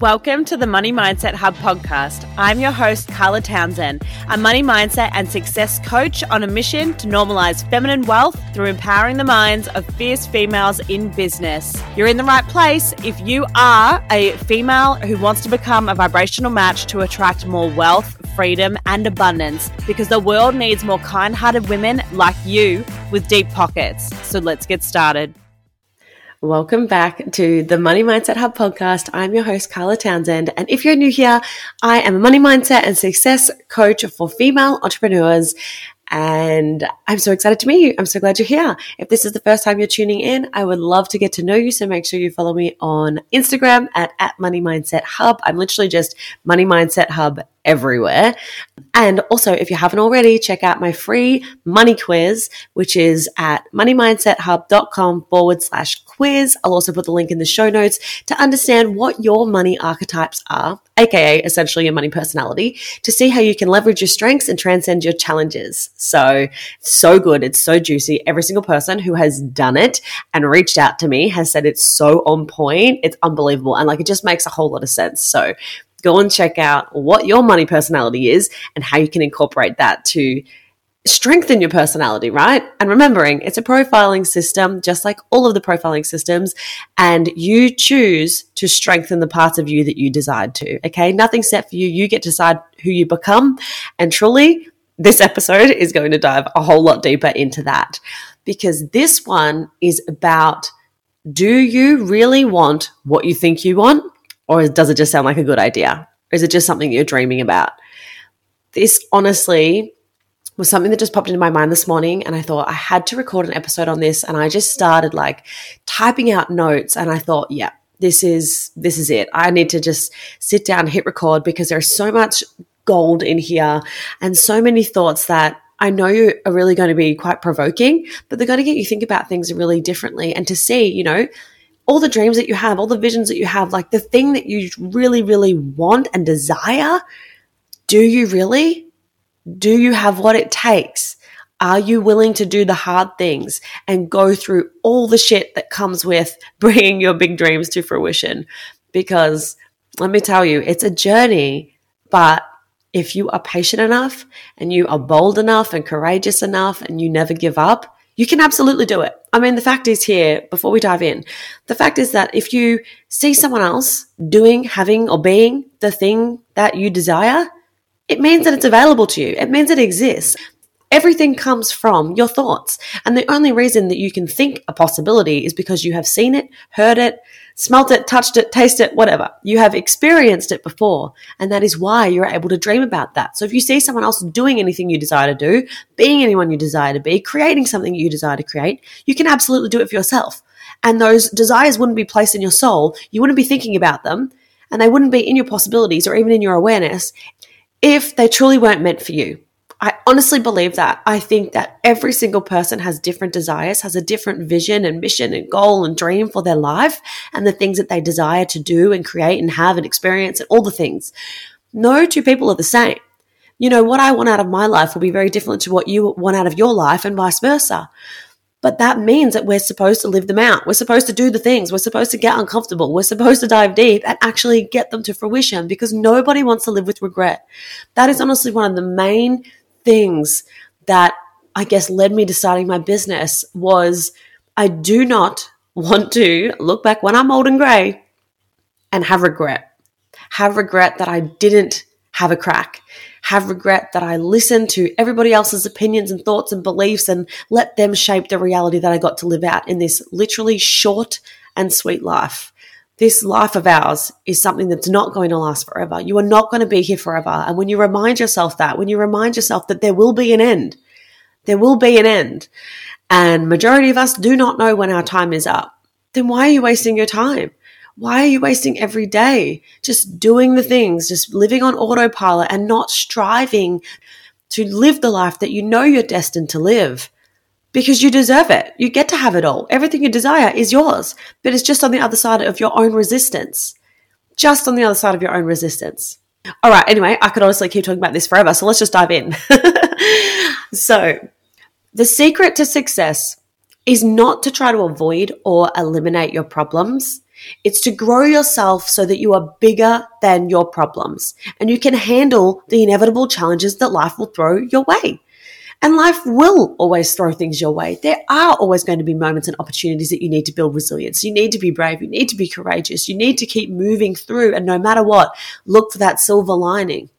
Welcome to the Money Mindset Hub podcast. I'm your host, Carla Townsend, a money mindset and success coach on a mission to normalize feminine wealth through empowering the minds of fierce females in business. You're in the right place if you are a female who wants to become a vibrational match to attract more wealth, freedom, and abundance because the world needs more kind hearted women like you with deep pockets. So let's get started. Welcome back to the Money Mindset Hub podcast. I'm your host, Carla Townsend. And if you're new here, I am a money mindset and success coach for female entrepreneurs. And I'm so excited to meet you. I'm so glad you're here. If this is the first time you're tuning in, I would love to get to know you. So make sure you follow me on Instagram at, at Money Mindset Hub. I'm literally just Money Mindset Hub everywhere. And also, if you haven't already, check out my free money quiz, which is at moneymindsethub.com forward slash quiz. I'll also put the link in the show notes to understand what your money archetypes are, aka essentially your money personality, to see how you can leverage your strengths and transcend your challenges. So, so good. It's so juicy. Every single person who has done it and reached out to me has said it's so on point. It's unbelievable. And like it just makes a whole lot of sense. So, go and check out what your money personality is and how you can incorporate that to strengthen your personality, right? And remembering it's a profiling system, just like all of the profiling systems, and you choose to strengthen the parts of you that you decide to. Okay. Nothing's set for you. You get to decide who you become. And truly, this episode is going to dive a whole lot deeper into that because this one is about do you really want what you think you want? Or does it just sound like a good idea? Or is it just something that you're dreaming about? This honestly was something that just popped into my mind this morning. And I thought I had to record an episode on this. And I just started like typing out notes. And I thought, yeah, this is, this is it. I need to just sit down, hit record because there's so much gold in here and so many thoughts that I know you are really going to be quite provoking, but they're going to get you think about things really differently and to see, you know, all the dreams that you have, all the visions that you have, like the thing that you really, really want and desire, do you really? Do you have what it takes? Are you willing to do the hard things and go through all the shit that comes with bringing your big dreams to fruition? Because let me tell you, it's a journey, but if you are patient enough and you are bold enough and courageous enough and you never give up, you can absolutely do it. I mean, the fact is here, before we dive in, the fact is that if you see someone else doing, having, or being the thing that you desire, it means that it's available to you. It means it exists. Everything comes from your thoughts. And the only reason that you can think a possibility is because you have seen it, heard it, smelt it, touched it, tasted it, whatever. You have experienced it before. And that is why you're able to dream about that. So if you see someone else doing anything you desire to do, being anyone you desire to be, creating something you desire to create, you can absolutely do it for yourself. And those desires wouldn't be placed in your soul. You wouldn't be thinking about them and they wouldn't be in your possibilities or even in your awareness if they truly weren't meant for you. Honestly believe that. I think that every single person has different desires, has a different vision and mission and goal and dream for their life and the things that they desire to do and create and have and experience and all the things. No two people are the same. You know, what I want out of my life will be very different to what you want out of your life and vice versa. But that means that we're supposed to live them out. We're supposed to do the things. We're supposed to get uncomfortable. We're supposed to dive deep and actually get them to fruition because nobody wants to live with regret. That is honestly one of the main things that I guess led me to starting my business was I do not want to look back when I'm old and grey and have regret. Have regret that I didn't have a crack. Have regret that I listened to everybody else's opinions and thoughts and beliefs and let them shape the reality that I got to live out in this literally short and sweet life this life of ours is something that's not going to last forever. You are not going to be here forever. And when you remind yourself that, when you remind yourself that there will be an end, there will be an end. And majority of us do not know when our time is up. Then why are you wasting your time? Why are you wasting every day just doing the things, just living on autopilot and not striving to live the life that you know you're destined to live? Because you deserve it. You get to have it all. Everything you desire is yours, but it's just on the other side of your own resistance. Just on the other side of your own resistance. All right, anyway, I could honestly keep talking about this forever, so let's just dive in. so, the secret to success is not to try to avoid or eliminate your problems. It's to grow yourself so that you are bigger than your problems and you can handle the inevitable challenges that life will throw your way. And life will always throw things your way. There are always going to be moments and opportunities that you need to build resilience. You need to be brave. You need to be courageous. You need to keep moving through. And no matter what, look for that silver lining.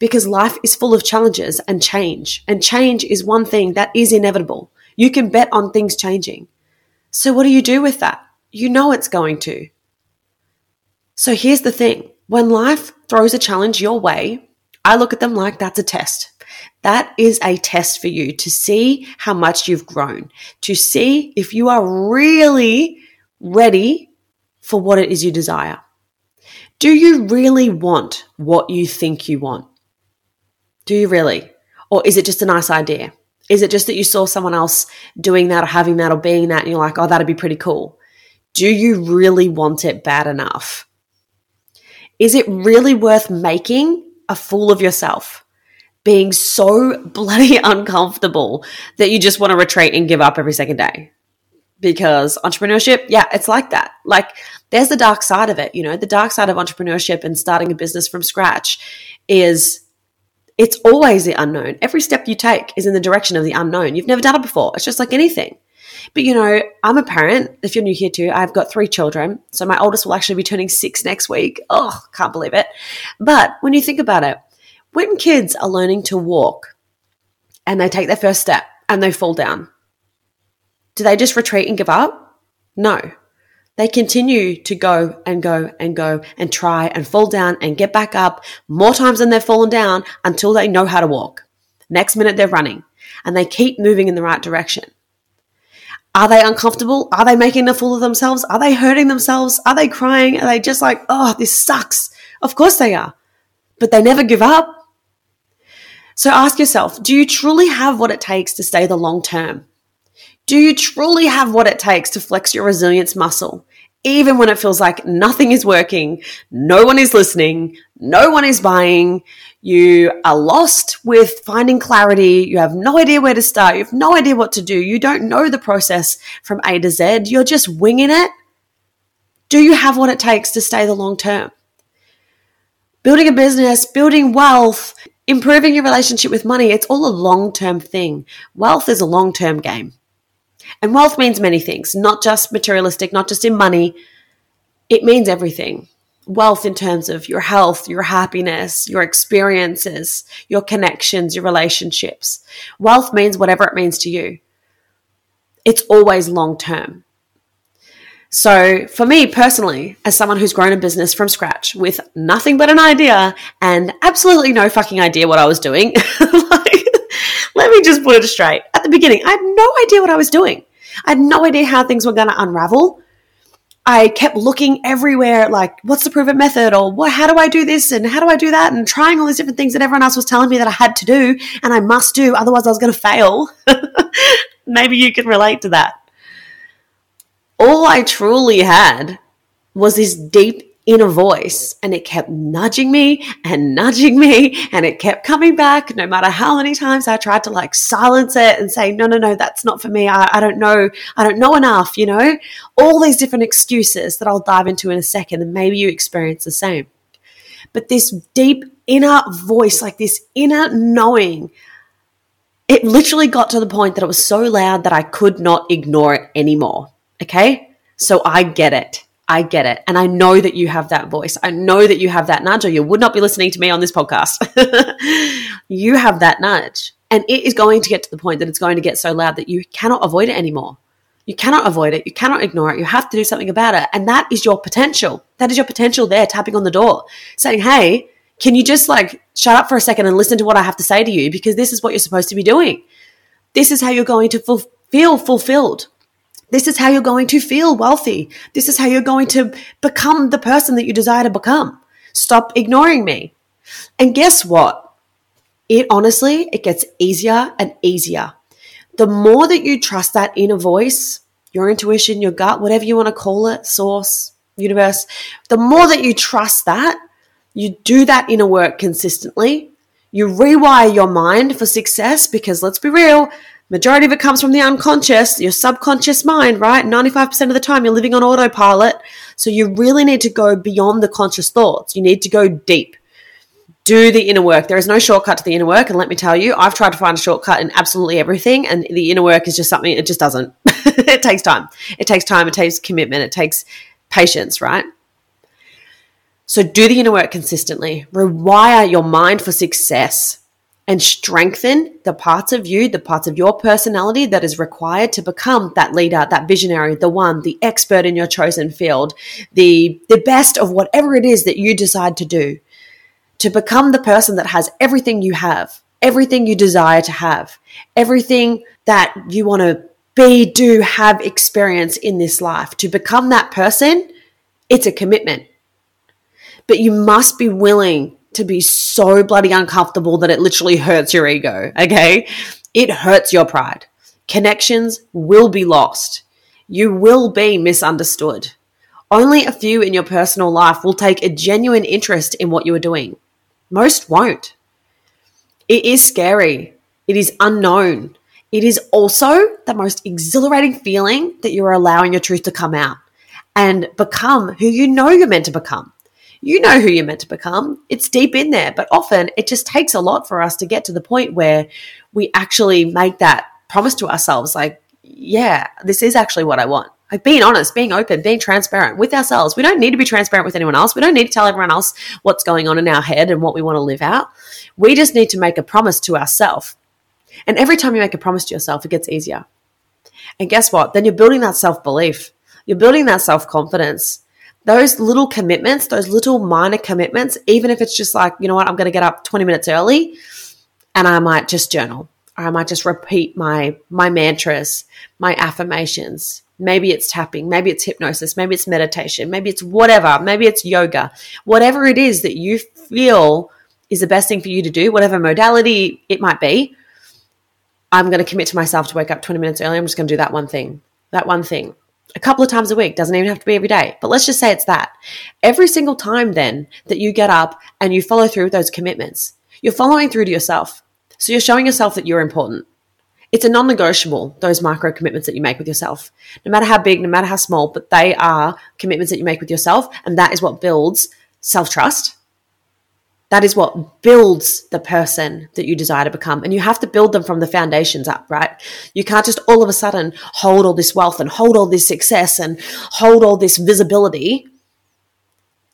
Because life is full of challenges and change. And change is one thing that is inevitable. You can bet on things changing. So what do you do with that? You know it's going to. So here's the thing. When life throws a challenge your way, I look at them like that's a test. That is a test for you to see how much you've grown, to see if you are really ready for what it is you desire. Do you really want what you think you want? Do you really? Or is it just a nice idea? Is it just that you saw someone else doing that or having that or being that and you're like, oh, that'd be pretty cool? Do you really want it bad enough? Is it really worth making a fool of yourself? Being so bloody uncomfortable that you just want to retreat and give up every second day. Because entrepreneurship, yeah, it's like that. Like there's the dark side of it, you know, the dark side of entrepreneurship and starting a business from scratch is it's always the unknown. Every step you take is in the direction of the unknown. You've never done it before. It's just like anything. But you know, I'm a parent. If you're new here too, I've got three children. So my oldest will actually be turning six next week. Oh, can't believe it. But when you think about it, when kids are learning to walk and they take their first step and they fall down, do they just retreat and give up? No. They continue to go and go and go and try and fall down and get back up more times than they've fallen down until they know how to walk. Next minute they're running and they keep moving in the right direction. Are they uncomfortable? Are they making a fool of themselves? Are they hurting themselves? Are they crying? Are they just like, oh, this sucks? Of course they are. But they never give up. So ask yourself, do you truly have what it takes to stay the long term? Do you truly have what it takes to flex your resilience muscle? Even when it feels like nothing is working, no one is listening, no one is buying, you are lost with finding clarity, you have no idea where to start, you have no idea what to do, you don't know the process from A to Z, you're just winging it. Do you have what it takes to stay the long term? Building a business, building wealth, Improving your relationship with money, it's all a long term thing. Wealth is a long term game. And wealth means many things, not just materialistic, not just in money. It means everything. Wealth in terms of your health, your happiness, your experiences, your connections, your relationships. Wealth means whatever it means to you. It's always long term. So, for me personally, as someone who's grown a business from scratch with nothing but an idea and absolutely no fucking idea what I was doing, like, let me just put it straight. At the beginning, I had no idea what I was doing. I had no idea how things were going to unravel. I kept looking everywhere, like, what's the proven method? Or what, how do I do this? And how do I do that? And trying all these different things that everyone else was telling me that I had to do and I must do, otherwise I was going to fail. Maybe you can relate to that all I truly had was this deep inner voice and it kept nudging me and nudging me and it kept coming back no matter how many times I tried to like silence it and say, no, no, no, that's not for me. I, I don't know. I don't know enough, you know, all these different excuses that I'll dive into in a second and maybe you experience the same. But this deep inner voice, like this inner knowing, it literally got to the point that it was so loud that I could not ignore it anymore. Okay. So I get it. I get it. And I know that you have that voice. I know that you have that nudge, or you would not be listening to me on this podcast. you have that nudge. And it is going to get to the point that it's going to get so loud that you cannot avoid it anymore. You cannot avoid it. You cannot ignore it. You have to do something about it. And that is your potential. That is your potential there tapping on the door saying, Hey, can you just like shut up for a second and listen to what I have to say to you? Because this is what you're supposed to be doing. This is how you're going to feel fulfilled. This is how you're going to feel wealthy. This is how you're going to become the person that you desire to become. Stop ignoring me. And guess what? It honestly, it gets easier and easier. The more that you trust that inner voice, your intuition, your gut, whatever you want to call it, source, universe, the more that you trust that, you do that inner work consistently, you rewire your mind for success because let's be real, Majority of it comes from the unconscious, your subconscious mind, right? 95% of the time you're living on autopilot. So you really need to go beyond the conscious thoughts. You need to go deep. Do the inner work. There is no shortcut to the inner work. And let me tell you, I've tried to find a shortcut in absolutely everything. And the inner work is just something, it just doesn't. it takes time. It takes time. It takes commitment. It takes patience, right? So do the inner work consistently. Rewire your mind for success and strengthen the parts of you, the parts of your personality that is required to become that leader, that visionary, the one, the expert in your chosen field, the, the best of whatever it is that you decide to do. To become the person that has everything you have, everything you desire to have, everything that you want to be, do, have, experience in this life. To become that person, it's a commitment. But you must be willing to be so bloody uncomfortable that it literally hurts your ego, okay? It hurts your pride. Connections will be lost. You will be misunderstood. Only a few in your personal life will take a genuine interest in what you are doing. Most won't. It is scary. It is unknown. It is also the most exhilarating feeling that you're allowing your truth to come out and become who you know you're meant to become you know who you're meant to become. It's deep in there, but often it just takes a lot for us to get to the point where we actually make that promise to ourselves like, yeah, this is actually what I want. Like being honest, being open, being transparent with ourselves. We don't need to be transparent with anyone else. We don't need to tell everyone else what's going on in our head and what we want to live out. We just need to make a promise to ourselves. And every time you make a promise to yourself, it gets easier. And guess what? Then you're building that self belief. You're building that self confidence those little commitments, those little minor commitments, even if it's just like, you know what, I'm going to get up 20 minutes early and I might just journal or I might just repeat my my mantras, my affirmations. Maybe it's tapping, maybe it's hypnosis, maybe it's meditation, maybe it's whatever, maybe it's yoga. Whatever it is that you feel is the best thing for you to do, whatever modality it might be, I'm going to commit to myself to wake up 20 minutes early. I'm just going to do that one thing. That one thing a couple of times a week, doesn't even have to be every day, but let's just say it's that. Every single time then that you get up and you follow through with those commitments, you're following through to yourself. So you're showing yourself that you're important. It's a non negotiable, those micro commitments that you make with yourself. No matter how big, no matter how small, but they are commitments that you make with yourself. And that is what builds self trust that is what builds the person that you desire to become. And you have to build them from the foundations up, right? You can't just all of a sudden hold all this wealth and hold all this success and hold all this visibility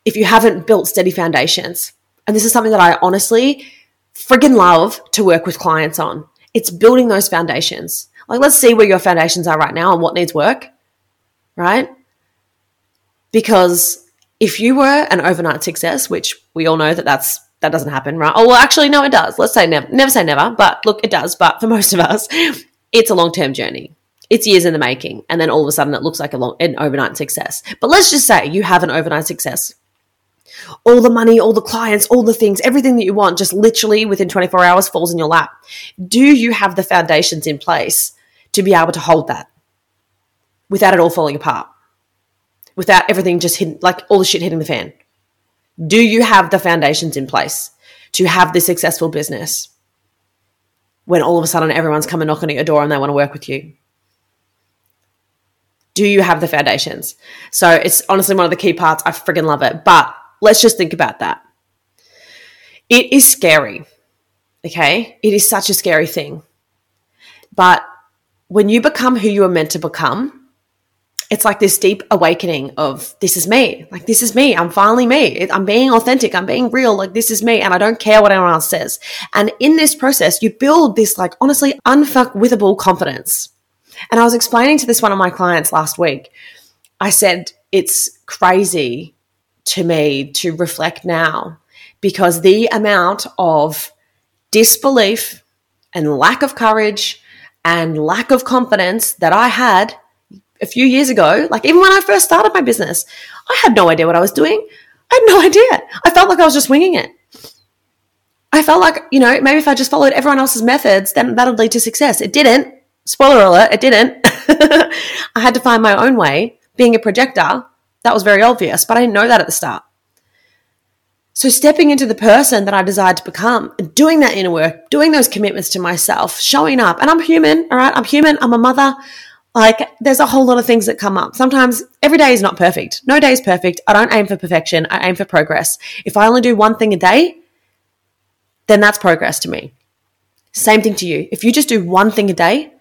if you haven't built steady foundations. And this is something that I honestly friggin' love to work with clients on. It's building those foundations. Like, let's see where your foundations are right now and what needs work, right? Because if you were an overnight success, which we all know that that's that doesn't happen, right? Oh, well, actually, no, it does. Let's say never, never say never, but look, it does. But for most of us, it's a long term journey. It's years in the making. And then all of a sudden it looks like a long, an overnight success. But let's just say you have an overnight success. All the money, all the clients, all the things, everything that you want just literally within 24 hours falls in your lap. Do you have the foundations in place to be able to hold that without it all falling apart? Without everything just hitting, like all the shit hitting the fan? Do you have the foundations in place to have the successful business when all of a sudden everyone's coming knocking at your door and they want to work with you? Do you have the foundations? So it's honestly one of the key parts. I freaking love it. But let's just think about that. It is scary. Okay. It is such a scary thing. But when you become who you are meant to become, it's like this deep awakening of this is me. Like, this is me. I'm finally me. I'm being authentic. I'm being real. Like, this is me. And I don't care what anyone else says. And in this process, you build this, like, honestly, unfuckwithable confidence. And I was explaining to this one of my clients last week. I said, it's crazy to me to reflect now because the amount of disbelief and lack of courage and lack of confidence that I had a few years ago, like even when I first started my business, I had no idea what I was doing. I had no idea. I felt like I was just winging it. I felt like, you know, maybe if I just followed everyone else's methods, then that'll lead to success. It didn't. Spoiler alert, it didn't. I had to find my own way. Being a projector, that was very obvious, but I didn't know that at the start. So stepping into the person that I desired to become, doing that inner work, doing those commitments to myself, showing up, and I'm human, all right? I'm human. I'm a mother. Like there's a whole lot of things that come up. Sometimes every day is not perfect. No day is perfect. I don't aim for perfection. I aim for progress. If I only do one thing a day, then that's progress to me. Same thing to you. If you just do one thing a day,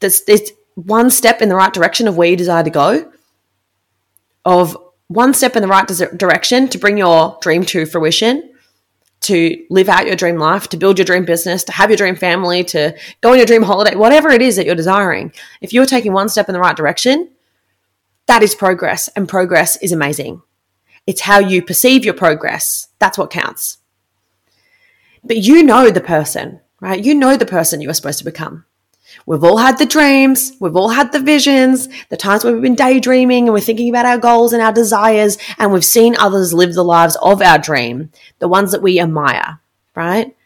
that's, that's one step in the right direction of where you desire to go, of one step in the right direction to bring your dream to fruition, to live out your dream life, to build your dream business, to have your dream family, to go on your dream holiday, whatever it is that you're desiring, if you're taking one step in the right direction, that is progress. And progress is amazing. It's how you perceive your progress. That's what counts. But you know the person, right? You know the person you are supposed to become. We've all had the dreams, we've all had the visions, the times where we've been daydreaming and we're thinking about our goals and our desires, and we've seen others live the lives of our dream, the ones that we admire, right?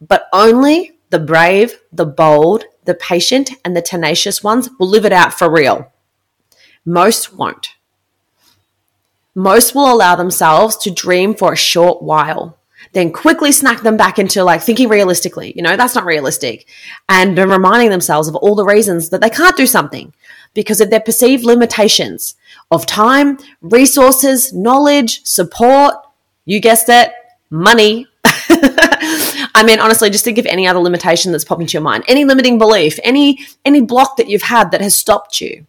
But only the brave, the bold, the patient, and the tenacious ones will live it out for real. Most won't. Most will allow themselves to dream for a short while then quickly snack them back into like thinking realistically. You know, that's not realistic. And then reminding themselves of all the reasons that they can't do something because of their perceived limitations of time, resources, knowledge, support. You guessed it, money. I mean, honestly, just think of any other limitation that's popping to your mind, any limiting belief, any any block that you've had that has stopped you.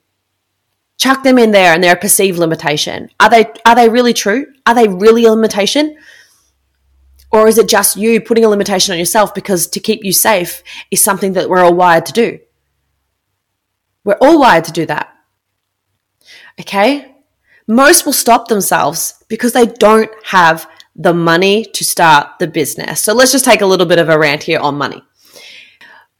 Chuck them in there and they're a perceived limitation. Are they are they really true? Are they really a limitation? Or is it just you putting a limitation on yourself because to keep you safe is something that we're all wired to do? We're all wired to do that. Okay? Most will stop themselves because they don't have the money to start the business. So let's just take a little bit of a rant here on money.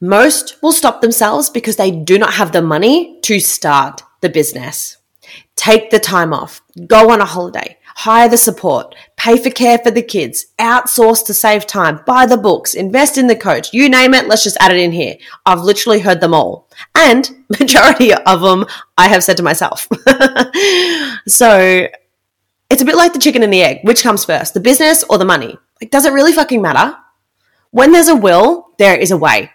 Most will stop themselves because they do not have the money to start the business. Take the time off, go on a holiday, hire the support, pay for care for the kids, outsource to save time, buy the books, invest in the coach, you name it, let's just add it in here. I've literally heard them all. And majority of them I have said to myself. so it's a bit like the chicken and the egg. Which comes first, the business or the money? Like, does it really fucking matter? When there's a will, there is a way.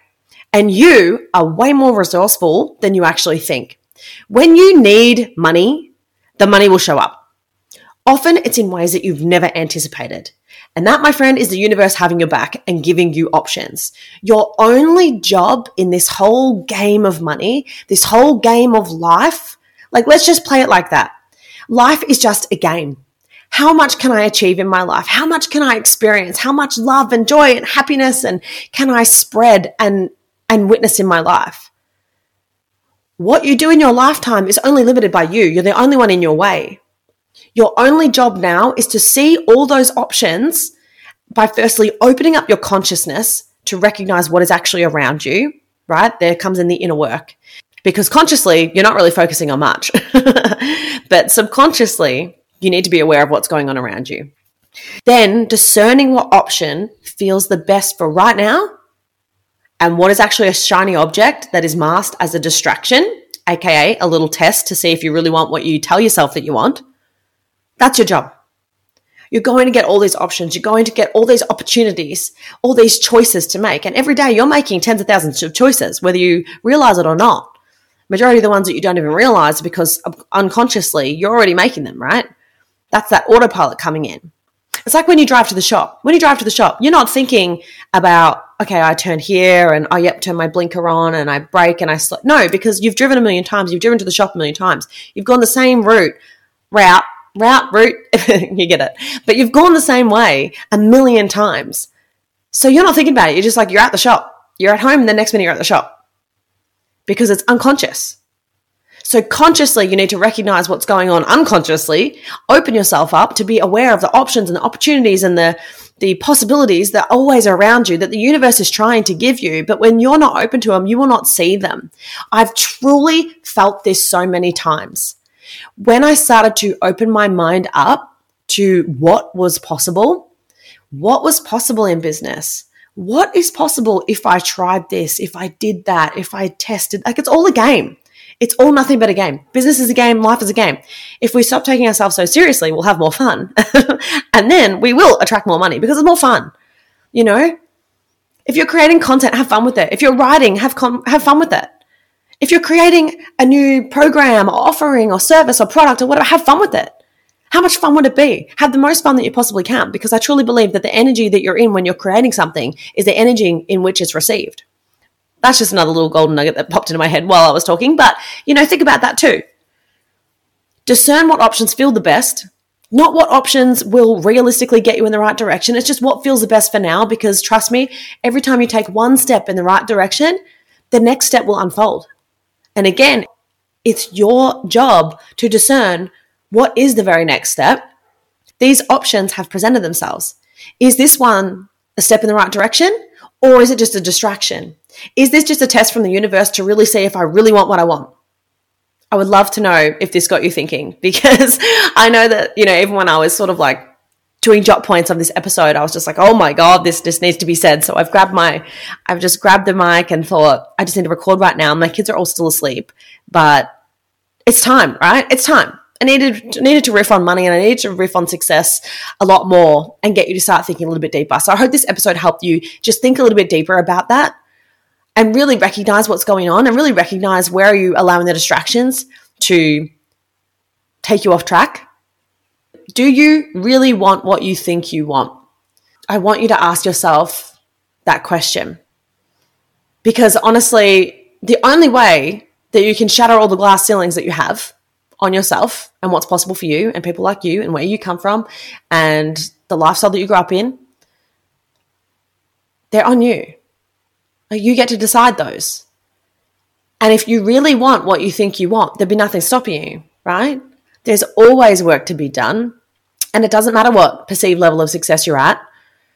And you are way more resourceful than you actually think. When you need money, the money will show up. Often it's in ways that you've never anticipated. And that, my friend, is the universe having your back and giving you options. Your only job in this whole game of money, this whole game of life, like let's just play it like that. Life is just a game. How much can I achieve in my life? How much can I experience? How much love and joy and happiness and can I spread and, and witness in my life? What you do in your lifetime is only limited by you. You're the only one in your way. Your only job now is to see all those options by firstly opening up your consciousness to recognize what is actually around you, right? There comes in the inner work. Because consciously, you're not really focusing on much. but subconsciously, you need to be aware of what's going on around you. Then discerning what option feels the best for right now and what is actually a shiny object that is masked as a distraction, aka a little test to see if you really want what you tell yourself that you want, that's your job. You're going to get all these options. You're going to get all these opportunities, all these choices to make. And every day you're making tens of thousands of choices, whether you realize it or not. Majority of the ones that you don't even realize because unconsciously you're already making them, right? That's that autopilot coming in. It's like when you drive to the shop. When you drive to the shop, you're not thinking about, okay, I turn here and oh, yep, turn my blinker on and I brake and I slow. No, because you've driven a million times. You've driven to the shop a million times. You've gone the same route, route route, route, you get it. But you've gone the same way a million times. So you're not thinking about it. You're just like, you're at the shop. You're at home, and the next minute you're at the shop because it's unconscious. So consciously, you need to recognize what's going on unconsciously, open yourself up to be aware of the options and the opportunities and the, the possibilities that are always around you that the universe is trying to give you. But when you're not open to them, you will not see them. I've truly felt this so many times when I started to open my mind up to what was possible, what was possible in business, what is possible if I tried this, if I did that, if I tested, like it's all a game. It's all nothing but a game. Business is a game, life is a game. If we stop taking ourselves so seriously, we'll have more fun. and then we will attract more money because it's more fun. You know? If you're creating content, have fun with it. If you're writing, have com- have fun with it. If you're creating a new program or offering or service or product or whatever, have fun with it. How much fun would it be? Have the most fun that you possibly can because I truly believe that the energy that you're in when you're creating something is the energy in which it's received. That's just another little golden nugget that popped into my head while I was talking. But, you know, think about that too. Discern what options feel the best, not what options will realistically get you in the right direction. It's just what feels the best for now because trust me, every time you take one step in the right direction, the next step will unfold. And again, it's your job to discern what is the very next step. These options have presented themselves. Is this one a step in the right direction or is it just a distraction? Is this just a test from the universe to really see if I really want what I want? I would love to know if this got you thinking because I know that, you know, even when I was sort of like doing jot points on this episode, I was just like, oh my God, this just needs to be said. So I've grabbed my, I've just grabbed the mic and thought, I just need to record right now. My kids are all still asleep, but it's time, right? It's time. I needed needed to riff on money and I needed to riff on success a lot more and get you to start thinking a little bit deeper. So I hope this episode helped you just think a little bit deeper about that and really recognize what's going on and really recognize where are you allowing the distractions to take you off track. Do you really want what you think you want? I want you to ask yourself that question. Because honestly, the only way that you can shatter all the glass ceilings that you have on yourself and what's possible for you and people like you and where you come from and the lifestyle that you grew up in, they're on you. Like you get to decide those. And if you really want what you think you want, there'd be nothing stopping you, right? There's always work to be done. And it doesn't matter what perceived level of success you're at,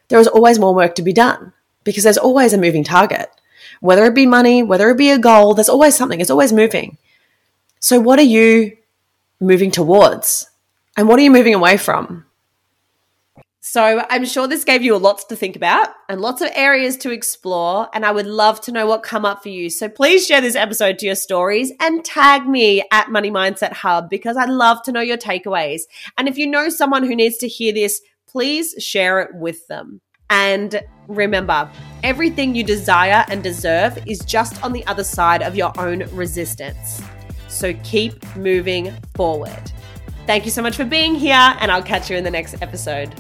there is always more work to be done because there's always a moving target. Whether it be money, whether it be a goal, there's always something, it's always moving. So, what are you moving towards? And what are you moving away from? So I'm sure this gave you a lot to think about and lots of areas to explore. And I would love to know what come up for you. So please share this episode to your stories and tag me at Money Mindset Hub because I'd love to know your takeaways. And if you know someone who needs to hear this, please share it with them. And remember, everything you desire and deserve is just on the other side of your own resistance. So keep moving forward. Thank you so much for being here, and I'll catch you in the next episode.